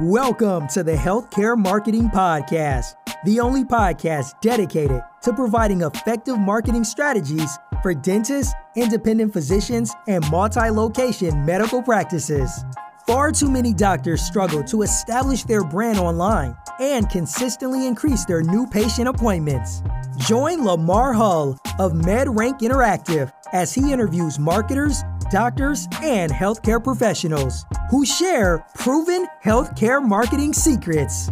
Welcome to the Healthcare Marketing Podcast, the only podcast dedicated to providing effective marketing strategies for dentists, independent physicians, and multi location medical practices. Far too many doctors struggle to establish their brand online and consistently increase their new patient appointments. Join Lamar Hull of MedRank Interactive as he interviews marketers, doctors, and healthcare professionals who share proven healthcare marketing secrets.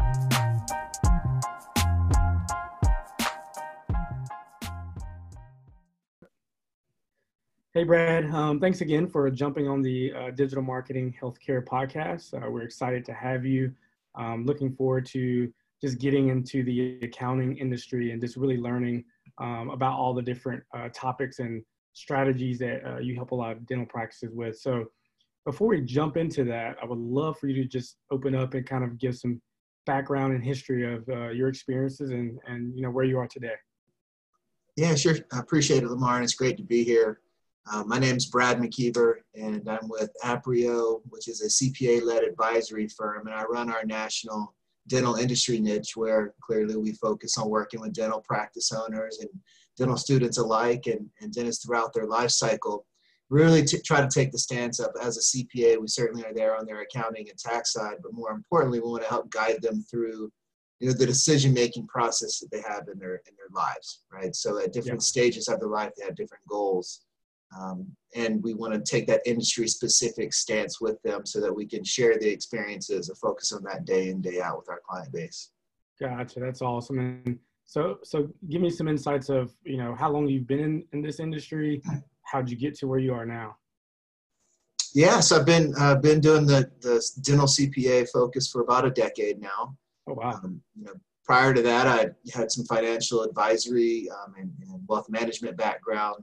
Hey, Brad. Um, thanks again for jumping on the uh, Digital Marketing Healthcare podcast. Uh, we're excited to have you. Um, looking forward to just getting into the accounting industry and just really learning um, about all the different uh, topics and strategies that uh, you help a lot of dental practices with. So before we jump into that, I would love for you to just open up and kind of give some background and history of uh, your experiences and, and you know where you are today. Yeah, sure. I appreciate it, Lamar, and it's great to be here. Uh, my name is Brad McKeiver, and I'm with Aprio, which is a CPA-led advisory firm, and I run our national dental industry niche, where clearly we focus on working with dental practice owners and dental students alike and, and dentists throughout their life cycle. Really t- try to take the stance of as a CPA, we certainly are there on their accounting and tax side, but more importantly, we want to help guide them through you know the decision making process that they have in their in their lives, right? So at different yeah. stages of their life, they have different goals. Um, and we want to take that industry specific stance with them so that we can share the experiences and focus on that day in day out with our client base gotcha that's awesome and so, so give me some insights of you know how long you've been in, in this industry. How'd you get to where you are now? Yeah, so I've been uh, been doing the the dental CPA focus for about a decade now. Oh wow! Um, you know, prior to that, I had some financial advisory um, and, and wealth management background.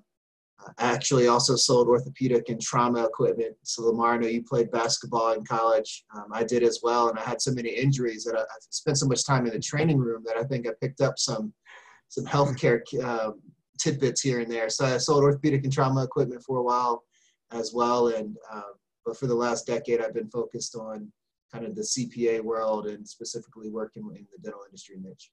I actually also sold orthopedic and trauma equipment. So Lamar, I know you played basketball in college. Um, I did as well, and I had so many injuries that I, I, spent so much time in the training room that I think I picked up some some healthcare uh, tidbits here and there. So I sold orthopedic and trauma equipment for a while as well, and uh, but for the last decade, I've been focused on kind of the CPA world and specifically working in the dental industry niche.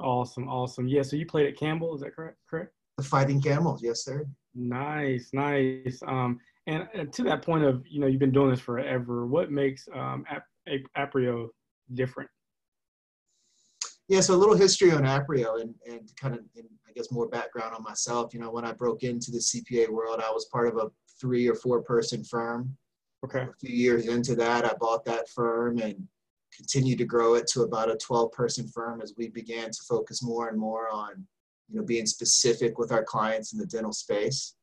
Awesome, awesome. Yeah. So you played at Campbell, is that correct? Correct. The Fighting Camels, yes, sir. Nice, nice. Um, and, and, to that point of, you know, you've been doing this forever. What makes um, Aprio different? Yeah, so a little history on Aprio and, and kind of, and I guess, more background on myself. You know, when I broke into the CPA world, I was part of a three or four person firm. Okay. A few years into that, I bought that firm and continued to grow it to about a 12 person firm as we began to focus more and more on you know, being specific with our clients in the dental space.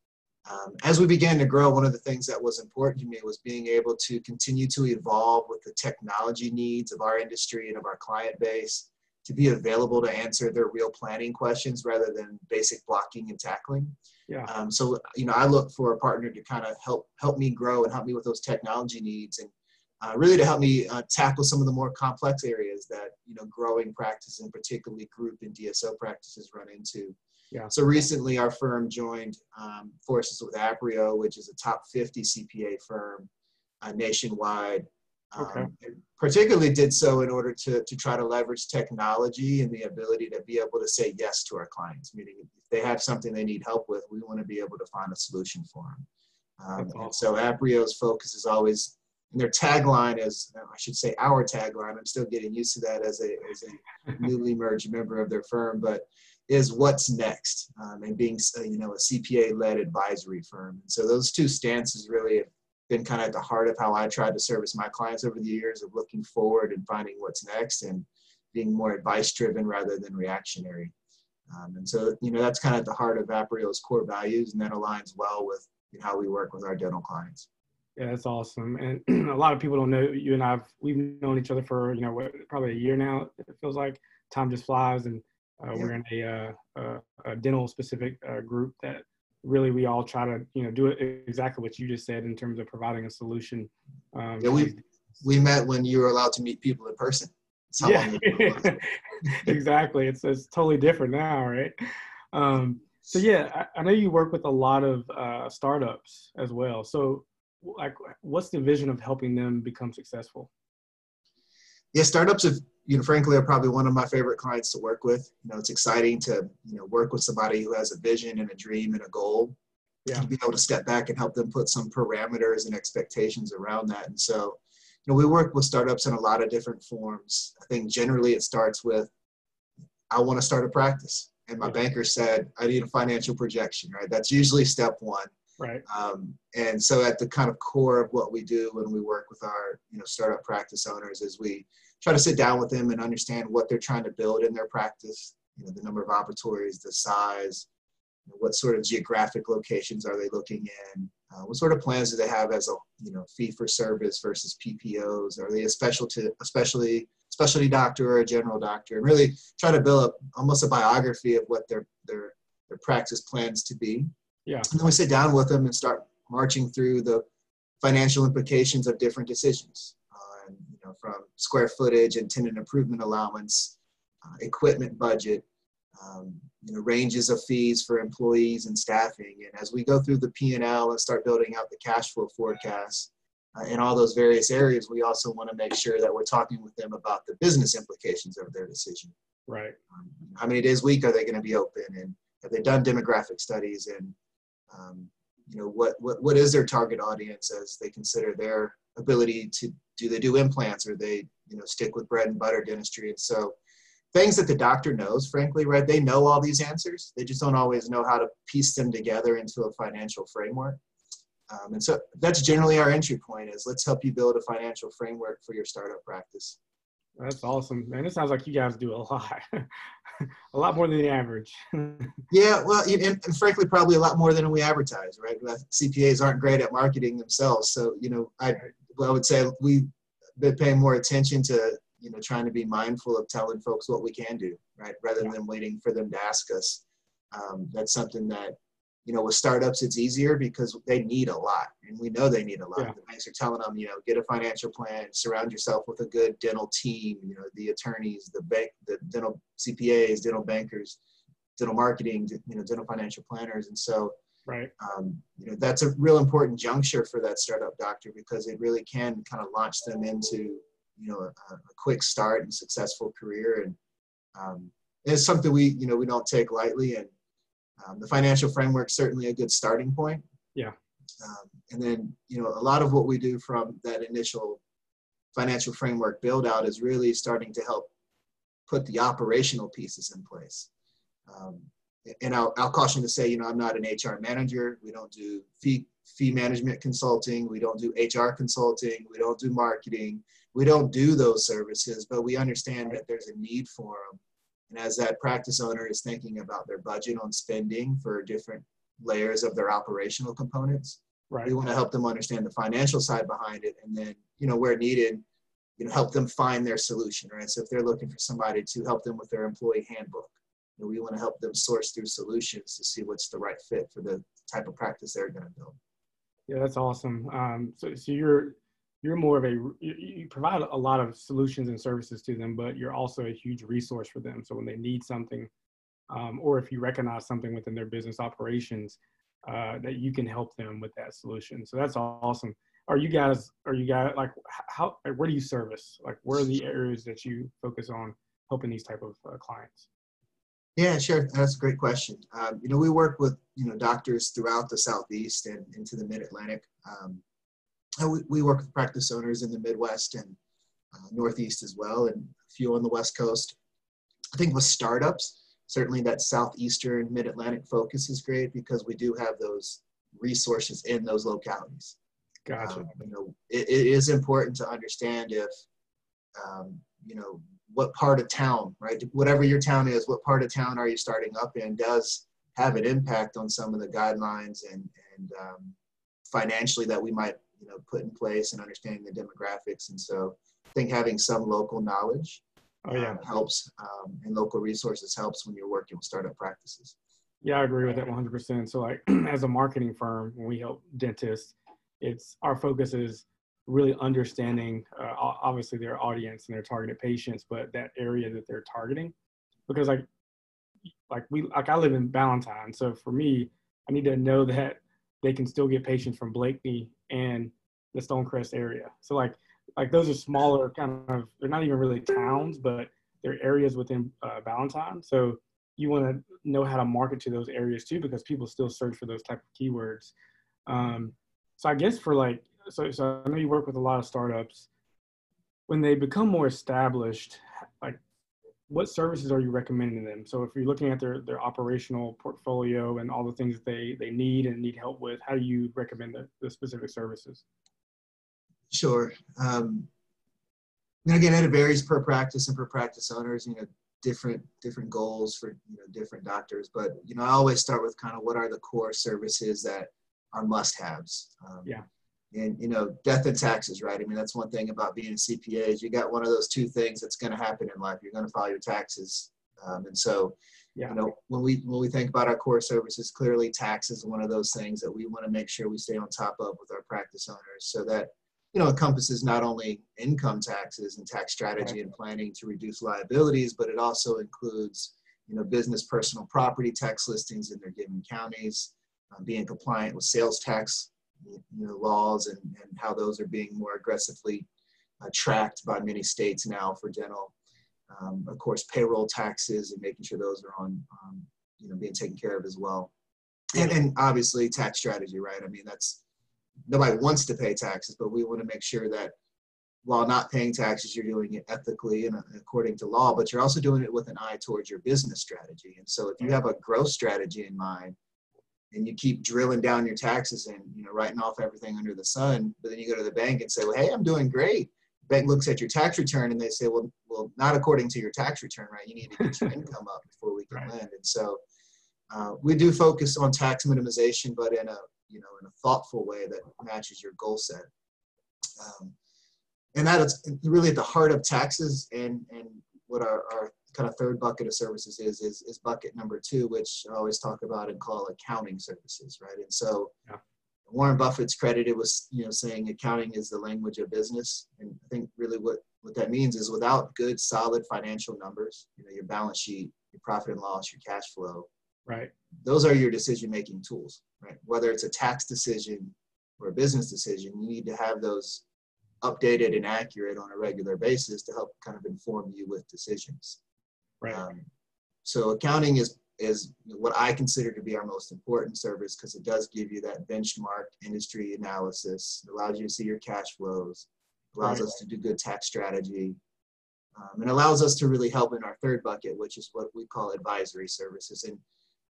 Um, as we began to grow, one of the things that was important to me was being able to continue to evolve with the technology needs of our industry and of our client base to be available to answer their real planning questions rather than basic blocking and tackling. Yeah. Um, so, you know, I look for a partner to kind of help help me grow and help me with those technology needs and uh, really to help me uh, tackle some of the more complex areas that you know growing practice and particularly group and DSO practices run into. Yeah. So recently, our firm joined um, forces with Aprio, which is a top 50 CPA firm uh, nationwide. Um, okay. particularly did so in order to, to try to leverage technology and the ability to be able to say yes to our clients. Meaning, if they have something they need help with, we want to be able to find a solution for them. Um, awesome. And so Aprio's focus is always and their tagline is I should say our tagline. I'm still getting used to that as a as a newly merged member of their firm, but is what's next um, and being uh, you know a CPA led advisory firm. And so those two stances really have been kind of at the heart of how I tried to service my clients over the years of looking forward and finding what's next and being more advice driven rather than reactionary. Um, and so, you know, that's kind of at the heart of Aprio's core values, and that aligns well with how we work with our dental clients. Yeah, that's awesome. And a lot of people don't know you and I've we've known each other for you know what, probably a year now. It feels like time just flies, and uh, yeah. we're in a, uh, a dental specific uh, group that really we all try to you know do exactly what you just said in terms of providing a solution. Um, yeah, we we met when you were allowed to meet people in person. yeah, exactly. It's it's totally different now, right? Um, so yeah, I, I, know you work with a lot of uh, startups as well. So like what's the vision of helping them become successful Yeah, startups have, you know, frankly, are probably one of my favorite clients to work with. You know, it's exciting to, you know, work with somebody who has a vision and a dream and a goal. Yeah. And be able to step back and help them put some parameters and expectations around that. And so, you know, we work with startups in a lot of different forms. I think generally it starts with, I want to start a practice. And my banker said, I need a financial projection, right? That's usually step one. Right. Um, and so at the kind of core of what we do when we work with our, you know, startup practice owners is we try to sit down with them and understand what they're trying to build in their practice, you know, the number of operatories, the size, you know, what sort of geographic locations are they looking in, uh, what sort of plans do they have as a, you know, fee for service versus PPOs? Are they a specialty, especially specialty doctor or a general doctor? And really try to build up almost a biography of what their their their practice plans to be. Yeah. And then we sit down with them and start marching through the financial implications of different decisions you know, from square footage and tenant improvement allowance, uh, equipment budget, um, you know, ranges of fees for employees and staffing. And as we go through the P&L and start building out the cash flow forecast uh, in all those various areas, we also want to make sure that we're talking with them about the business implications of their decision. Right. Um, how many days a week are they going to be open? And have they done demographic studies? And, um, you know, what, what, what is their target audience as they consider their ability to do they do implants or they you know stick with bread and butter dentistry? And so things that the doctor knows frankly right they know all these answers. They just don't always know how to piece them together into a financial framework. Um, and so that's generally our entry point is let's help you build a financial framework for your startup practice that's awesome man. It sounds like you guys do a lot. A lot more than the average. Yeah well and, and, frankly probably a lot more than we advertise right? Cpas aren't great at marketing themselves so you know i I would say we've been paying more attention to you know trying to be mindful of telling folks what we can do, right, rather yeah. than waiting for them to ask us. Um, that's something that you know with startups it's easier because they need a lot, and we know they need a lot. Yeah. The banks are telling them, you know, get a financial plan, surround yourself with a good dental team. You know, the attorneys, the bank, the dental CPAs, dental bankers, dental marketing, you know, dental financial planners, and so Right. Um, you know, that's a real important juncture for that startup doctor because it really can kind of launch them into, you know, a, a quick start and successful career. And um, it's something we, you know, we don't take lightly. And um, the financial framework certainly a good starting point. Yeah. Um, and then, you know, a lot of what we do from that initial financial framework build out is really starting to help put the operational pieces in place. Um, and I'll, I'll caution to say, you know, I'm not an HR manager. We don't do fee, fee management consulting. We don't do HR consulting. We don't do marketing. We don't do those services, but we understand that there's a need for them. And as that practice owner is thinking about their budget on spending for different layers of their operational components, right. we want to help them understand the financial side behind it. And then, you know, where needed, you know, help them find their solution, right? So if they're looking for somebody to help them with their employee handbook, and we want to help them source through solutions to see what's the right fit for the type of practice they're going to build. Yeah, that's awesome. Um, so, so you're you're more of a you, provide a lot of solutions and services to them, but you're also a huge resource for them. So when they need something, um, or if you recognize something within their business operations, uh, that you can help them with that solution. So that's awesome. Are you guys? Are you guys like how? Where do you service? Like where are the areas that you focus on helping these type of uh, clients? Yeah, sure. That's a great question. Um, you know, we work with you know doctors throughout the southeast and into the mid Atlantic. Um, we, we work with practice owners in the Midwest and uh, Northeast as well, and a few on the West Coast. I think with startups, certainly that southeastern mid Atlantic focus is great because we do have those resources in those localities. Gotcha. Um, you know, it, it is important to understand if um, you know what part of town, right? Whatever your town is, what part of town are you starting up in does have an impact on some of the guidelines and, and um, financially that we might you know put in place and understanding the demographics. And so I think having some local knowledge oh, yeah. um, helps um, and local resources helps when you're working with startup practices. Yeah, I agree with that 100%. So like as a marketing firm, when we help dentists, it's our focus is really understanding uh, obviously their audience and their targeted patients but that area that they're targeting because like like we like i live in ballantyne so for me i need to know that they can still get patients from blakeney and the stonecrest area. So like like those are smaller kind of they're not even really towns but they're areas within uh, Ballantyne. So you want to know how to market to those areas too because people still search for those type of keywords. Um, so i guess for like so, so i know you work with a lot of startups. When they become more established like what services are you recommending them so if you're looking at their their operational portfolio and all the things that they they need and need help with how do you recommend the, the specific services Sure. Um, and again, it varies per practice and per practice owners. You know, different different goals for you know different doctors. But you know, I always start with kind of what are the core services that are must-haves. Um, yeah. And you know, death and taxes, right? I mean, that's one thing about being a CPA is you got one of those two things that's going to happen in life. You're going to file your taxes, um, and so yeah. you know when we when we think about our core services, clearly taxes is one of those things that we want to make sure we stay on top of with our practice owners, so that you know, encompasses not only income taxes and tax strategy and planning to reduce liabilities, but it also includes, you know, business personal property tax listings in their given counties, uh, being compliant with sales tax you know, laws and, and how those are being more aggressively uh, tracked by many states now for dental. Um, of course, payroll taxes and making sure those are on, um, you know, being taken care of as well. And, and obviously tax strategy, right? I mean, that's nobody wants to pay taxes, but we want to make sure that while not paying taxes, you're doing it ethically and according to law, but you're also doing it with an eye towards your business strategy. And so if you have a growth strategy in mind and you keep drilling down your taxes and you know writing off everything under the sun, but then you go to the bank and say, well, hey, I'm doing great. bank looks at your tax return and they say, well, well, not according to your tax return, right? You need to get your income up before we can right. lend. And so uh, we do focus on tax minimization, but in a you know, in a thoughtful way that matches your goal set. Um, and that is really at the heart of taxes and, and what our, our kind of third bucket of services is, is, is bucket number two, which I always talk about and call accounting services, right? And so yeah. Warren Buffett's credited with, you know, saying accounting is the language of business. And I think really what, what that means is without good, solid financial numbers, you know, your balance sheet, your profit and loss, your cash flow, right? Those are your decision making tools, right? Whether it's a tax decision or a business decision, you need to have those updated and accurate on a regular basis to help kind of inform you with decisions. Right. Um, so accounting is is what I consider to be our most important service because it does give you that benchmark industry analysis. It allows you to see your cash flows, allows right. us to do good tax strategy, um, and allows us to really help in our third bucket, which is what we call advisory services. And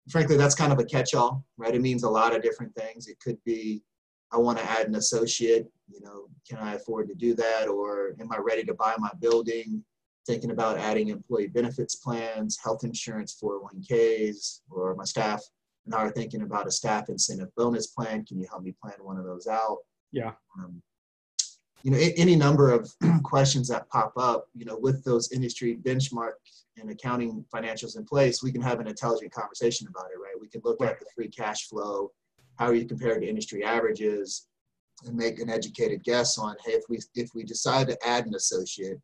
frankly, that's kind of a catch-all, right? It means a lot of different things. It could be, I want to add an associate. You know, can I afford to do that? Or am I ready to buy my building? Thinking about adding employee benefits plans, health insurance, 401ks, or my staff now are thinking about a staff incentive bonus plan. Can you help me plan one of those out? Yeah. Um, you know, any number of questions that pop up, you know, with those industry benchmark and accounting financials in place, we can have an intelligent conversation about it, right? We can look at the free cash flow, how are you compared to industry averages, and make an educated guess on, hey, if we if we decide to add an associate,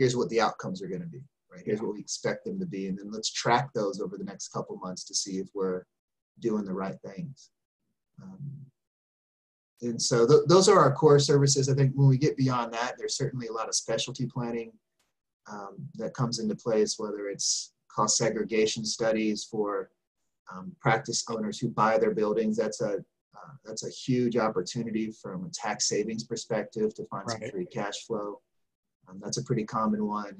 here's what the outcomes are going to be, right? Here's what we expect them to be, and then let's track those over the next couple months to see if we're doing the right things. Um, and so th- those are our core services. I think when we get beyond that, there's certainly a lot of specialty planning um, that comes into place, whether it's cost segregation studies for um, practice owners who buy their buildings. That's a uh, that's a huge opportunity from a tax savings perspective to find right. some free cash flow. Um, that's a pretty common one,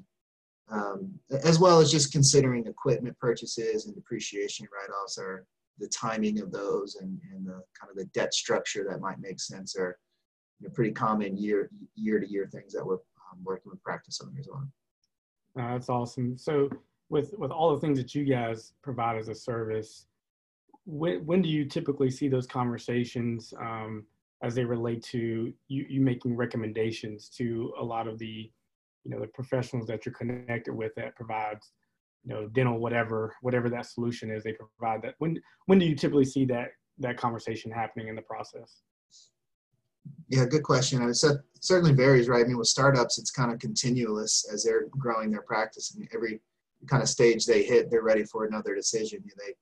um, as well as just considering equipment purchases and depreciation write-offs are the timing of those and, and the kind of the debt structure that might make sense are you know, pretty common year year to year things that we're um, working with practice owners on. Uh, that's awesome. So with with all the things that you guys provide as a service, when when do you typically see those conversations um, as they relate to you, you making recommendations to a lot of the you know the professionals that you're connected with that provides you know dental whatever whatever that solution is they provide that when when do you typically see that that conversation happening in the process yeah, good question. And it certainly varies, right? I mean, with startups, it's kind of continuous as they're growing their practice. and every kind of stage they hit, they're ready for another decision. You know, they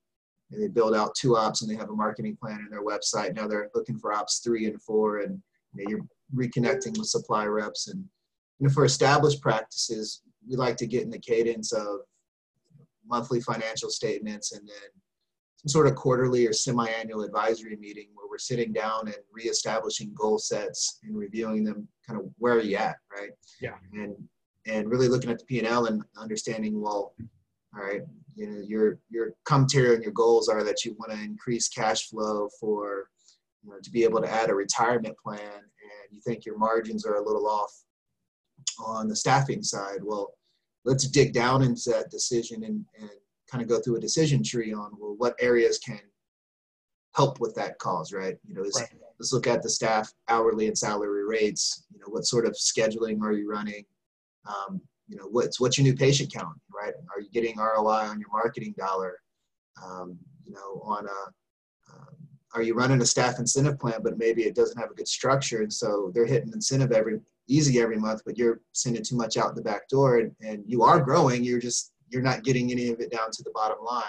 they build out two ops and they have a marketing plan in their website. Now they're looking for ops three and four, and you know, you're reconnecting with supply reps and you know, for established practices, we like to get in the cadence of monthly financial statements and then some sort of quarterly or semi-annual advisory meeting where we're sitting down and reestablishing goal sets and reviewing them kind of where are you at right? Yeah. And and really looking at the p&l and understanding well all right you know your your commentary and your goals are that you want to increase cash flow for you know to be able to add a retirement plan and you think your margins are a little off on the staffing side well let's dig down into that decision and, and kind of go through a decision tree on well what areas can help with that cause right? You know right. let's look at the staff hourly and salary rates you know what sort of scheduling are you running? Um, you know what's what's your new patient count right? Are you getting roi on your marketing dollar? Um, you know on a um, are you running a staff incentive plan but maybe it doesn't have a good structure and so they're hitting incentive every easy every month but you're sending too much out the back door and, and you are growing you're just you're not getting any of it down to the bottom line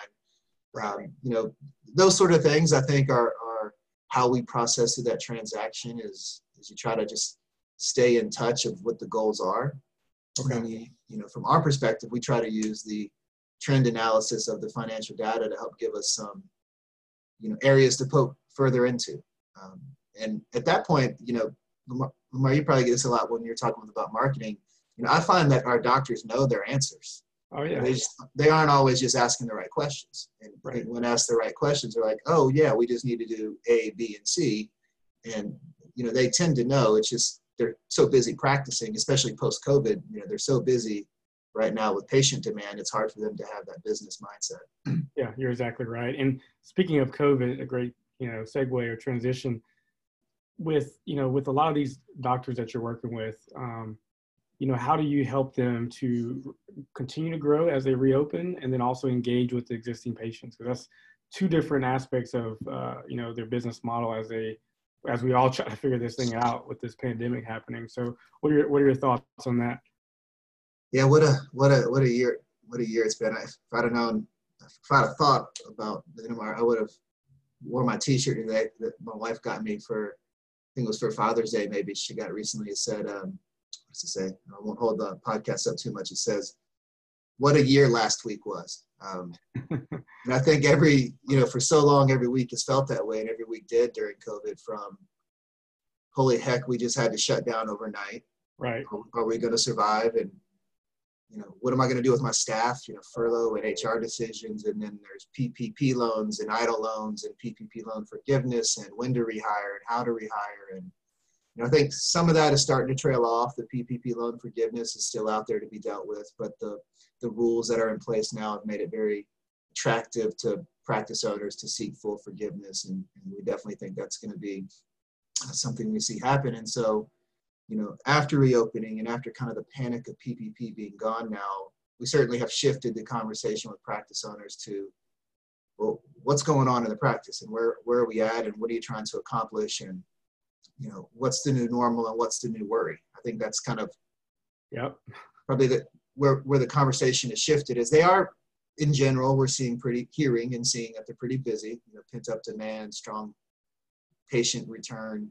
um, you know those sort of things i think are, are how we process through that transaction is is you try to just stay in touch of what the goals are Okay. And you, you know, from our perspective, we try to use the trend analysis of the financial data to help give us some, you know, areas to poke further into. Um, and at that point, you know, Lamar, you probably get this a lot when you're talking about marketing. You know, I find that our doctors know their answers. Oh yeah. They just they aren't always just asking the right questions. And right. when asked the right questions, they're like, oh yeah, we just need to do A, B, and C. And you know, they tend to know. It's just they're so busy practicing, especially post COVID. You know, they're so busy right now with patient demand. It's hard for them to have that business mindset. Yeah, you're exactly right. And speaking of COVID, a great you know segue or transition with you know with a lot of these doctors that you're working with. Um, you know, how do you help them to continue to grow as they reopen, and then also engage with the existing patients? Because that's two different aspects of uh, you know their business model as they as we all try to figure this thing out with this pandemic happening. So, what are your what are your thoughts on that? Yeah, what a what a what a year what a year it's been. If I'd have known, if I'd have thought about the NMR, I would have wore my T-shirt that my wife got me for. Think it was for Father's Day. Maybe she got recently. It said, um, "What's it say?" I won't hold the podcast up too much. It says, "What a year last week was." Um, and I think every, you know, for so long, every week has felt that way, and every week did during COVID. From holy heck, we just had to shut down overnight. Right. Are, are we going to survive? And you know, what am I going to do with my staff? You know, furlough and HR decisions, and then there's PPP loans and EIDL loans and PPP loan forgiveness and when to rehire and how to rehire. And you know, I think some of that is starting to trail off. The PPP loan forgiveness is still out there to be dealt with, but the the rules that are in place now have made it very attractive to practice owners to seek full forgiveness. And, and we definitely think that's going to be uh, something we see happen. And so, you know, after reopening and after kind of the panic of PPP being gone now, we certainly have shifted the conversation with practice owners to, well, what's going on in the practice and where, where are we at and what are you trying to accomplish and, you know, what's the new normal and what's the new worry? I think that's kind of yep. probably the, where where the conversation has shifted is they are in general we're seeing pretty hearing and seeing that they're pretty busy you know pent up demand strong patient return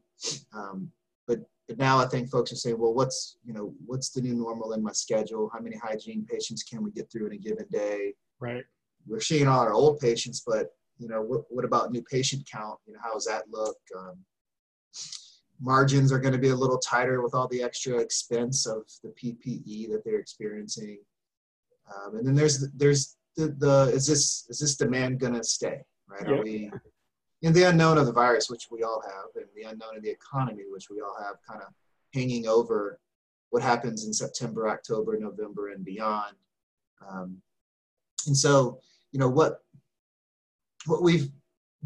um, but but now i think folks are saying well what's you know what's the new normal in my schedule? How many hygiene patients can we get through in a given day? Right. We're seeing all our old patients but you know what, what about new patient count? You know how does that look? Um, margins are going to be a little tighter with all the extra expense of the PPE that they're experiencing. Um, and then there's there's the, the is this is this demand going to stay right? Are we in the unknown of the virus, which we all have, and the unknown of the economy, which we all have, kind of hanging over what happens in September, October, November, and beyond. Um, and so, you know what what we've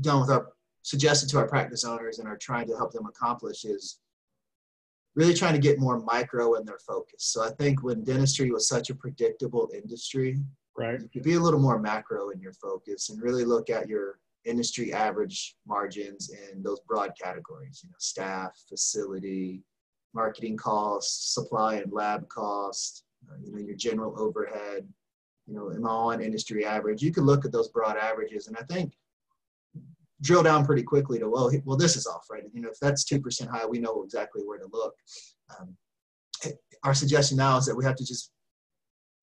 done with our suggested to our practice owners and are trying to help them accomplish is really trying to get more micro in their focus. So I think when dentistry was such a predictable industry, right, you could be a little more macro in your focus and really look at your industry average margins in those broad categories, you know, staff, facility, marketing costs, supply and lab cost, uh, you know, your general overhead, you know, am I on industry average? You could look at those broad averages. And I think drill down pretty quickly to well well this is off right you know if that's 2% high we know exactly where to look um, our suggestion now is that we have to just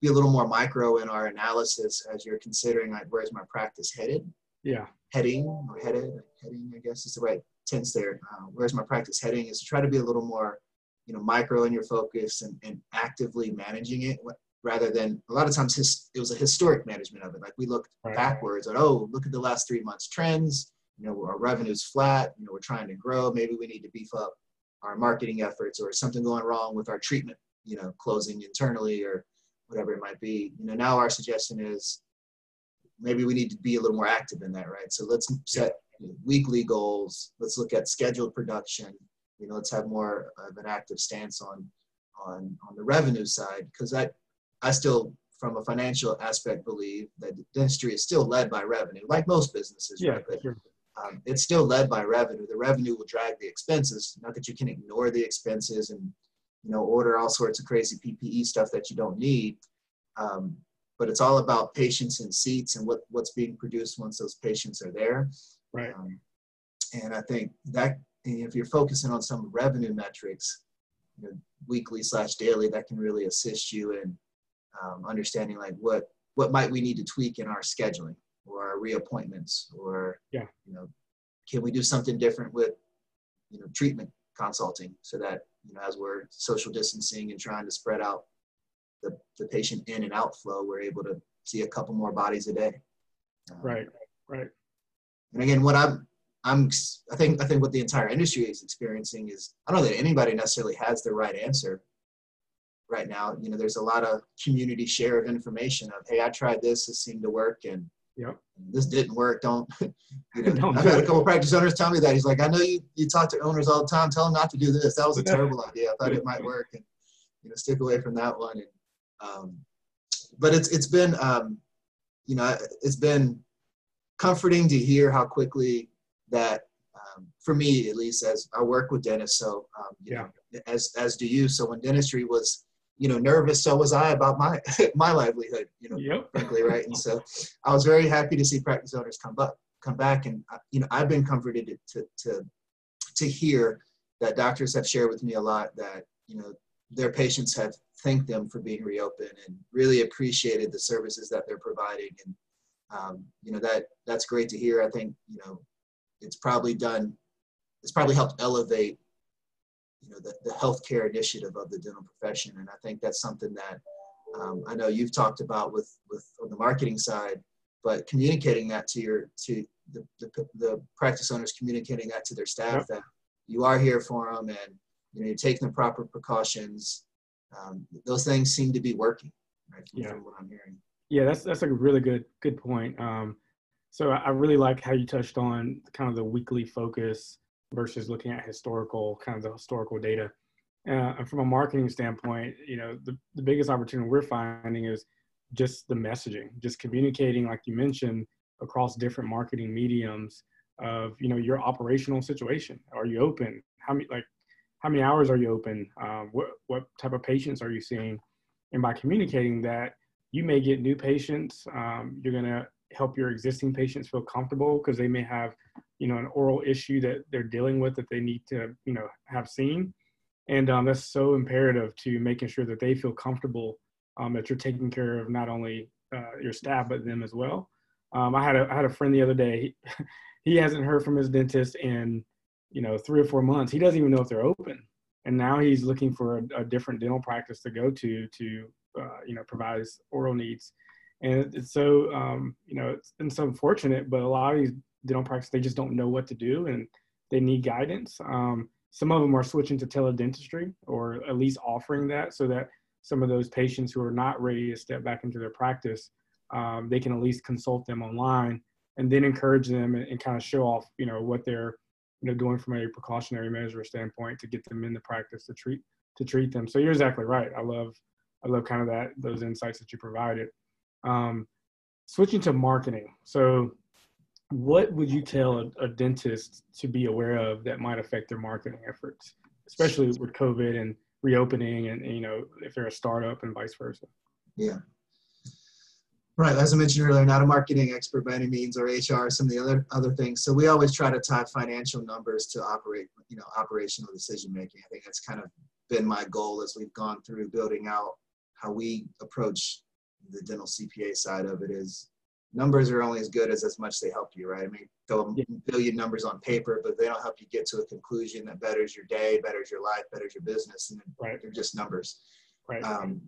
be a little more micro in our analysis as you're considering like where's my practice headed yeah. Heading or headed heading i guess is the right tense there. Uh, where's my practice? Heading is to try to be a little more you know micro in your focus and, and actively managing it rather than a lot of times his, it was a historic management of it. Like we looked right. backwards at oh look at the last three months trends. You know our revenue's flat. You know we're trying to grow. Maybe we need to beef up our marketing efforts or something going wrong with our treatment you know closing internally or whatever it might be. You know now our suggestion is maybe we need to be a little more active in that right? So let's set weekly goals. Let's look at scheduled production. You know let's have more of an active stance on on on the revenue side because i i still from a financial aspect believe that dentistry is still led by revenue like most businesses yeah, right? but sure. um, it's still led by revenue. The revenue will drag the expenses. Not that you can ignore the expenses and you know order all sorts of crazy ppe stuff that you don't need. Um, but it's all about patients and seats and what what's being produced once those patients are there. Right. Um, and i think that if you're focusing on some revenue metrics, you know, weekly slash daily, that can really assist you in um, understanding like what what might we need to tweak in our scheduling or our reappointments or yeah. you know can we do something different with you know treatment consulting so that you know as we're social distancing and trying to spread out the, the patient in and outflow we're able to see a couple more bodies a day um, right right and again what i'm I'm I think I think what the entire industry is experiencing is I don't know that anybody necessarily has the right answer right now. You know, there's a lot of community share of information of hey, I tried this, this seemed to work, and yep. this didn't work. Don't you know? don't I've had a couple practice owners tell me that he's like, I know you you talk to owners all the time. Tell them not to do this. That was a terrible idea. I thought it might work, and you know, stick away from that one. And um, but it's it's been um, you know it's been comforting to hear how quickly that um, for me at least as I work with dentists, so um, yeah. Know, as as do you. So when dentistry was you know nervous, so was I about my my livelihood. You know, yep. frankly, right. And so I was very happy to see practice owners come back come back, and uh, you know I've been comforted to to to hear that doctors have shared with me a lot that you know their patients have thanked them for being reopened and really appreciated the services that they're providing and um, you know that that's great to hear i think you know it's probably done, it's probably helped elevate, you know, the, the healthcare initiative of the dental profession. And I think that's something that um, I know you've talked about with, with on the marketing side, but communicating that to your, to the, the, the practice owners, communicating that to their staff yep. that you are here for them and, you know, you're taking the proper precautions. Um, those things seem to be working, right? From, yeah. From what I'm hearing. Yeah, that's that's a really good good point. Um, so I really like how you touched on kind of the weekly focus versus looking at historical kind of the historical data. Uh, and from a marketing standpoint, you know, the, the biggest opportunity we're finding is just the messaging, just communicating, like you mentioned, across different marketing mediums of, you know, your operational situation. Are you open? How many, like, how many hours are you open? Uh, what, what type of patients are you seeing? And by communicating that, you may get new patients. Um, you're going to help your existing patients feel comfortable because they may have you know an oral issue that they're dealing with that they need to you know have seen and um, that's so imperative to making sure that they feel comfortable um, that you're taking care of not only uh, your staff but them as well um, I, had a, I had a friend the other day he, he hasn't heard from his dentist in you know three or four months he doesn't even know if they're open. And now he's looking for a, a different dental practice to go to to uh, you know provide his oral needs. And it's so um, you know it's so unfortunate but a lot of these dental practices they just don't know what to do and they need guidance. Um, some of them are switching to teledentistry or at least offering that so that some of those patients who are not ready to step back into their practice um, they can at least consult them online and then encourage them and, and kind of show off you know what they're you know doing from a precautionary measure standpoint to get them in the practice to treat to treat them so you're exactly right i love i love kind of that those insights that you provided um, switching to marketing. So, what would you tell a, a, dentist to be aware of that might affect their marketing efforts, especially with COVID and reopening, and, and you know if they're a startup and vice versa? Yeah. Right, as I mentioned earlier, not a marketing expert by any means, or HR, some of the other other things. So we always try to tie financial numbers to operate, you know, operational decision making. I think that's kind of been my goal as we've gone through building out how we approach the dental CPA side of it is numbers are only as good as as much they help you, right? I mean, throw a billion numbers on paper, but they don't help you get to a conclusion that betters your day, betters your life, betters your business, and right. they're just numbers. Right. Um,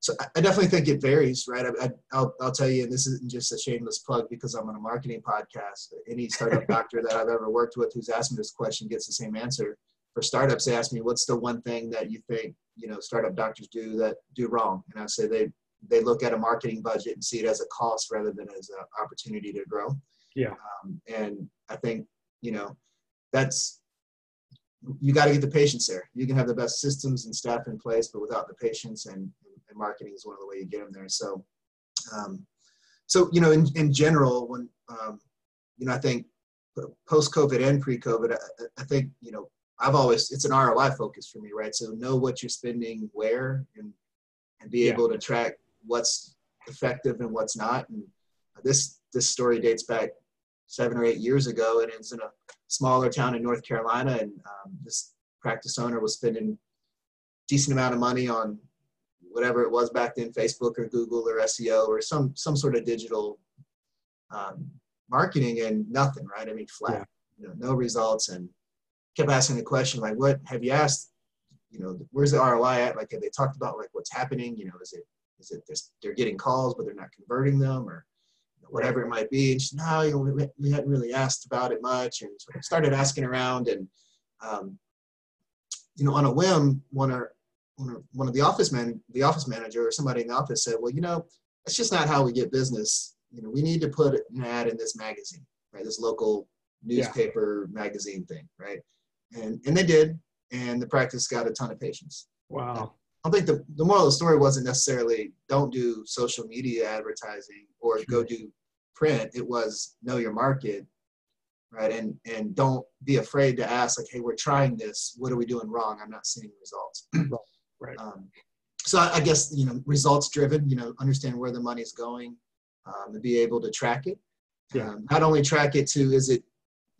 so I definitely think it varies, right? I, will I'll tell you, and this isn't just a shameless plug because I'm on a marketing podcast. Any startup doctor that I've ever worked with who's asked me this question gets the same answer. For startups, they ask me, "What's the one thing that you think you know startup doctors do that do wrong?" And I say they they look at a marketing budget and see it as a cost rather than as an opportunity to grow. Yeah. Um, and I think you know that's you got to get the patients there. You can have the best systems and staff in place, but without the patients and and marketing is one of the way you get them there. So, um, so you know, in, in general, when um, you know, I think post COVID and pre COVID, I, I, think you know, I've always it's an ROI focus for me, right? So know what you're spending where, and and be yeah. able to track what's effective and what's not. And this this story dates back seven or eight years ago, and it's in a smaller town in North Carolina, and um, this practice owner was spending decent amount of money on whatever it was back then, Facebook or Google or SEO or some some sort of digital um, marketing and nothing, right? I mean, flat, yeah. you know, no results, and kept asking the question like, "What have you asked? You know, where's the ROI at? Like, have they talked about like what's happening? You know, is it is it they're getting calls but they're not converting them or whatever it might be?" And she, no, you know, we, we hadn't really asked about it much, and so started asking around and. Um, you know, on a whim, one or one of the office man, the office manager or somebody in the office said, well, you know, that's just not how we get business. You know, we need to put an ad in this magazine, right? This local newspaper yeah. magazine thing, right? And and they did, and the practice got a ton of patients. Wow. I think the, the moral of the story wasn't necessarily don't do social media advertising or go do print. It was know your market, right? And and don't be afraid to ask like, hey, we're trying this. What are we doing wrong? I'm not seeing results. Right. Um, so I, I, guess you know results driven. You know, understand where the money is going, um, and be able to track it. Yeah. Um, not only track it to is it,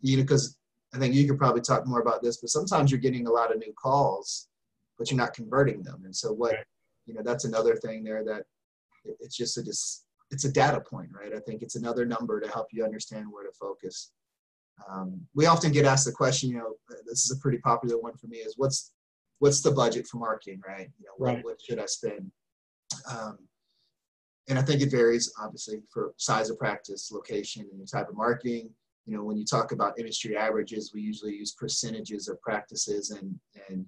you know, because I think you could probably talk more about this, but sometimes you're getting a lot of new calls, but you're not converting them. And so what, right. you know, that's another thing there that it, it's just a just it's a data point, right? I think it's another number to help you understand where to focus. Um, we often get asked the question, you know, this is a pretty popular one for me, is what's what's the budget for marketing, right? You know, what, right. what should I spend? Um, and I think it varies, obviously, for size of practice, location, and the type of marketing. You know, when you talk about industry averages, we usually use percentages of practices, and and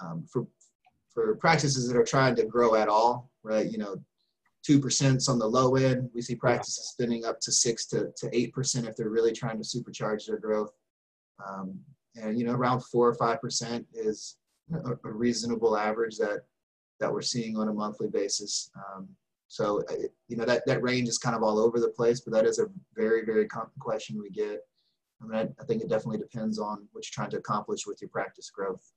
um, for for practices that are trying to grow at all, right? You know, two percent on the low end. We see practices spending up to six to to eight percent if they're really trying to supercharge their growth. Um, and you know, around four or five percent is a, a reasonable average that that we're seeing on a monthly basis. Um, so you know that that range is kind of all over the place, but that is a very very common question we get. I mean, I, I think it definitely depends on what you're trying to accomplish with your practice growth.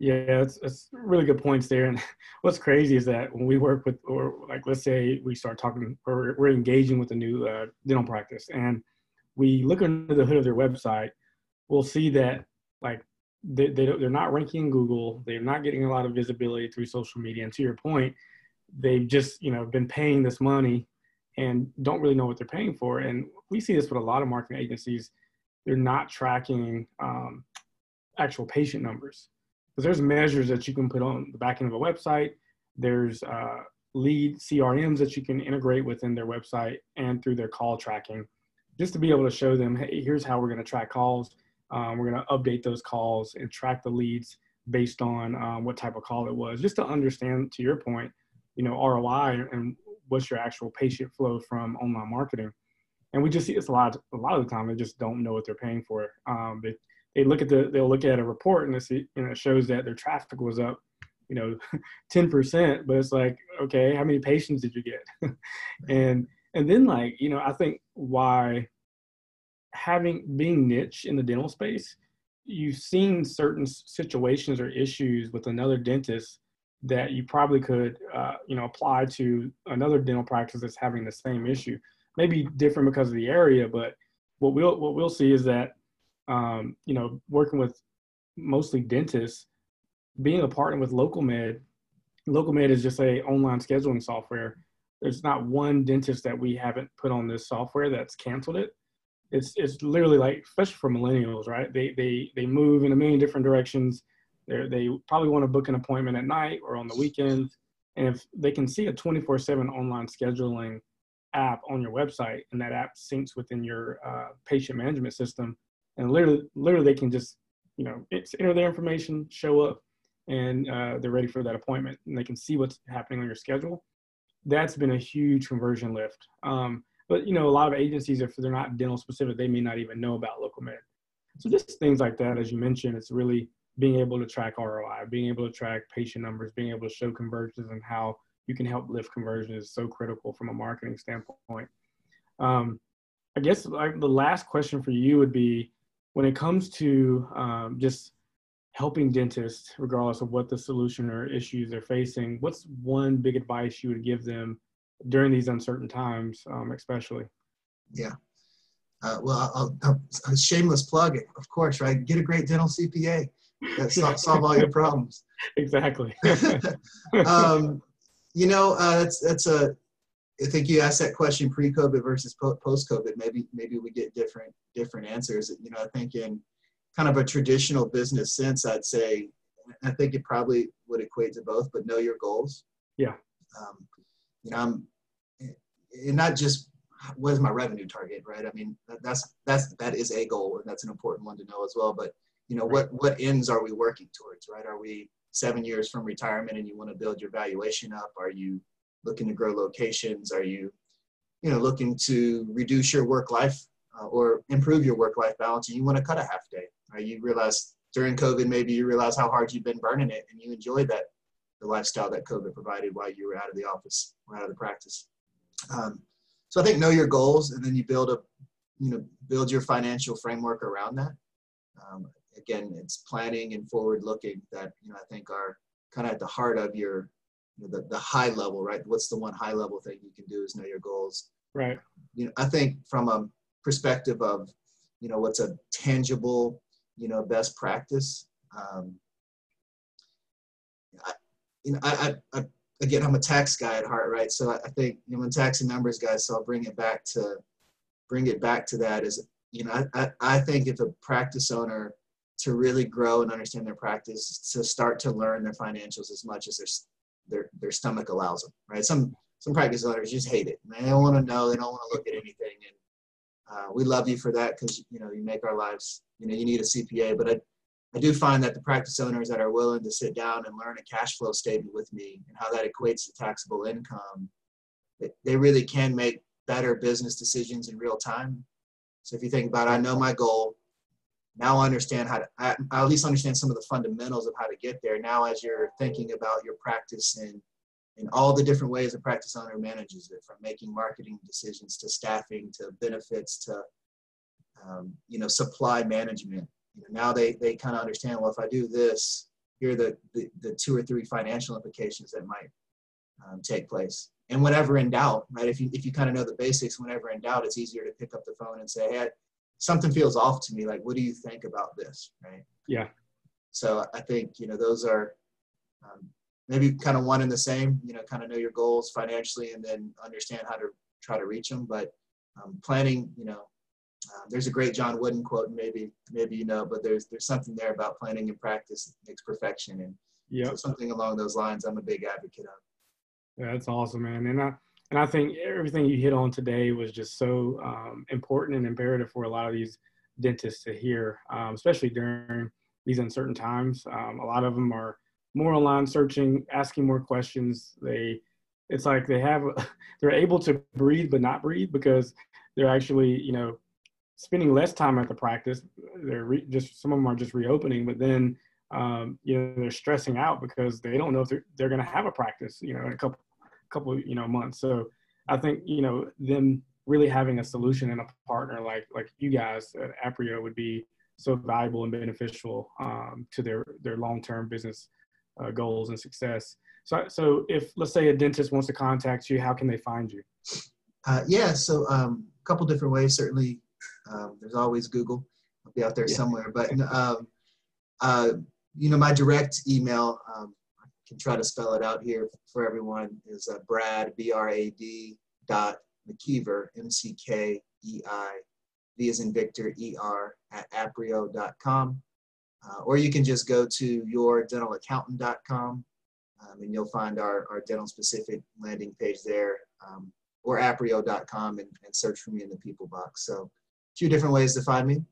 Yeah, it's, it's really good points there. And what's crazy is that when we work with, or like, let's say we start talking, or we're engaging with a new uh, dental practice, and we look under the hood of their website, we'll see that like they, they they're not ranking in Google. They're not getting a lot of visibility through social media. And to your point, they've just you know been paying this money and don't really know what they're paying for. And we see this with a lot of marketing agencies. They're not tracking um, actual patient numbers because there's measures that you can put on the back end of a website. There's uh, lead CRMs that you can integrate within their website and through their call tracking, just to be able to show them, hey, here's how we're going to track calls um, we're going to update those calls and track the leads based on um, what type of call it was, just to understand, to your point, you know, ROI and what's your actual patient flow from online marketing. And we just see it's a lot. A lot of the time, they just don't know what they're paying for. Um, they they look at the they'll look at a report and know, it shows that their traffic was up, you know, ten percent. But it's like, okay, how many patients did you get? and and then like you know, I think why having being niche in the dental space, you've seen certain situations or issues with another dentist that you probably could, uh, you know, apply to another dental practice that's having the same issue. Maybe different because of the area, but what we'll what we'll see is that, um, you know, working with mostly dentists, being a partner with LocalMed, LocalMed is just a online scheduling software. There's not one dentist that we haven't put on this software that's canceled it. It's it's literally like, especially for millennials, right? They they they move in a million different directions. They they probably want to book an appointment at night or on the weekends, and if they can see a 24/7 online scheduling app on your website, and that app syncs within your uh, patient management system, and literally literally they can just you know it's enter their information, show up, and uh, they're ready for that appointment, and they can see what's happening on your schedule. That's been a huge conversion lift. Um, but you know, a lot of agencies, if they're not dental specific, they may not even know about LocalMed. So just things like that, as you mentioned, it's really being able to track ROI, being able to track patient numbers, being able to show conversions and how you can help lift conversion is so critical from a marketing standpoint. Um, I guess like the last question for you would be when it comes to um, just helping dentists, regardless of what the solution or issues they're facing, what's one big advice you would give them during these uncertain times, um, especially? Yeah. Uh, well, I'll, I'll, a shameless plug, of course, right? Get a great dental CPA. That solve, solve all your problems. Exactly. um, you know, uh, that's that's a. I think you asked that question pre-COVID versus post-COVID. Maybe maybe we get different different answers. You know, I think in kind of a traditional business sense, I'd say I think it probably would equate to both, but know your goals. Yeah. Um, you know, I'm and not just what is my revenue target, right? I mean, that's that's that is a goal, and that's an important one to know as well. But you know, what what ends are we working towards, right? Are we seven years from retirement and you want to build your valuation up? Are you looking to grow locations? Are you, you know, looking to reduce your work life uh, or improve your work life balance and you want to cut a half day? Right? You realize during COVID, maybe you realize how hard you've been burning it and you enjoyed that the lifestyle that COVID provided while you were out of the office or out of the practice. Um, so I think know your goals and then you build a, you know, build your financial framework around that. Um, again, it's planning and forward looking that, you know, I think are kind of at the heart of your, you know, the, the high level, right? What's the one high level thing you can do is know your goals. Right. You know, I think from a perspective of, you know, what's a tangible, you know, best practice. Um, you know, I, I, I, again, I'm a tax guy at heart, right? So I, think, you know, I'm tax and numbers guy, so I'll bring it back to, bring it back to that is, you know, I, I, I think if a practice owner to really grow and understand their practice, to start to learn their financials as much as their their, their stomach allows them. Right? Some some practice owners just hate it. They don't want to know. They don't want to look at anything. And uh, we love you for that because you know you make our lives. You know you need a CPA, but I I do find that the practice owners that are willing to sit down and learn a cash flow statement with me and how that equates to taxable income, they really can make better business decisions in real time. So if you think about, it, I know my goal, now I understand how to I, I at least understand some of the fundamentals of how to get there now as you're thinking about your practice and and all the different ways a practice owner manages it from making marketing decisions to staffing to benefits to um, you know supply management you know, now they they kind of understand well if i do this here are the, the, the two or three financial implications that might um, take place and whenever in doubt right if you if you kind of know the basics whenever in doubt it's easier to pick up the phone and say hey something feels off to me. Like, what do you think about this? Right. Yeah. So I think, you know, those are um, maybe kind of one and the same, you know, kind of know your goals financially and then understand how to try to reach them. But um, planning, you know, there's a great John Wooden quote, and maybe maybe you know, but there's there's something there about planning and practice makes perfection, and yeah, so something along those lines. I'm a big advocate of. Yeah, that's awesome, man. And I and I think everything you hit on today was just so um, important and imperative for a lot of these dentists to hear, um, especially during these uncertain times. Um, a lot of them are more online searching, asking more questions. They, it's like they have, they're able to breathe but not breathe because they're actually, you know, spending less time at the practice. They're re- just some of them are just reopening, but then um, you know they're stressing out because they don't know if they're, they're going to have a practice, you know, in a couple couple you know months. So I think you know them really having a solution and a partner like like you guys at Aprio would be so valuable and beneficial um, to their their long term business uh, goals and success. So so if let's say a dentist wants to contact you, how can they find you? Uh, yeah, so um, a couple different ways. Certainly, um, there's always Google. I'll be out there yeah. somewhere, but um, uh, you know, my direct email, um, I can try to spell it out here for everyone, is uh, Brad, B-R-A-D dot McKeiver, M-C-K-E-I, V as in Victor, E-R, at aprio.com. Uh, or you can just go to yourdentalaccountant.com um, and you'll find our, our dental specific landing page there um, or aprio.com and, and, search for me in the people box. So few different ways to find me.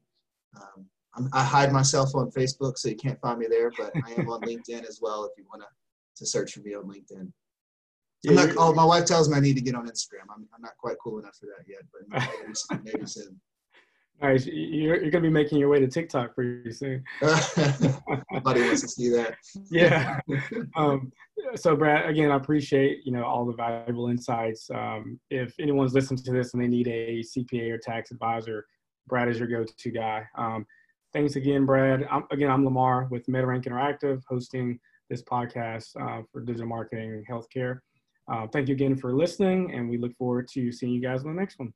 Um, i hide myself on Facebook, so you can't find me there, but I am on LinkedIn as well if you want to, to search for me on LinkedIn. I'm not, oh, my wife tells me I need to get on Instagram. I'm, I'm not quite cool enough for that yet, but maybe, maybe soon. Nice. You're, you're going to be making your way to TikTok pretty soon. Nobody wants to see that. yeah. Um, so, Brad, again, I appreciate you know all the valuable insights. Um, if anyone's listening to this and they need a CPA or tax advisor, Brad is your go-to guy. Um, thanks again, Brad. I'm, again, I'm Lamar with MedRank Interactive, hosting this podcast uh, for digital marketing and healthcare. Uh, thank you again for listening, and we look forward to seeing you guys on the next one.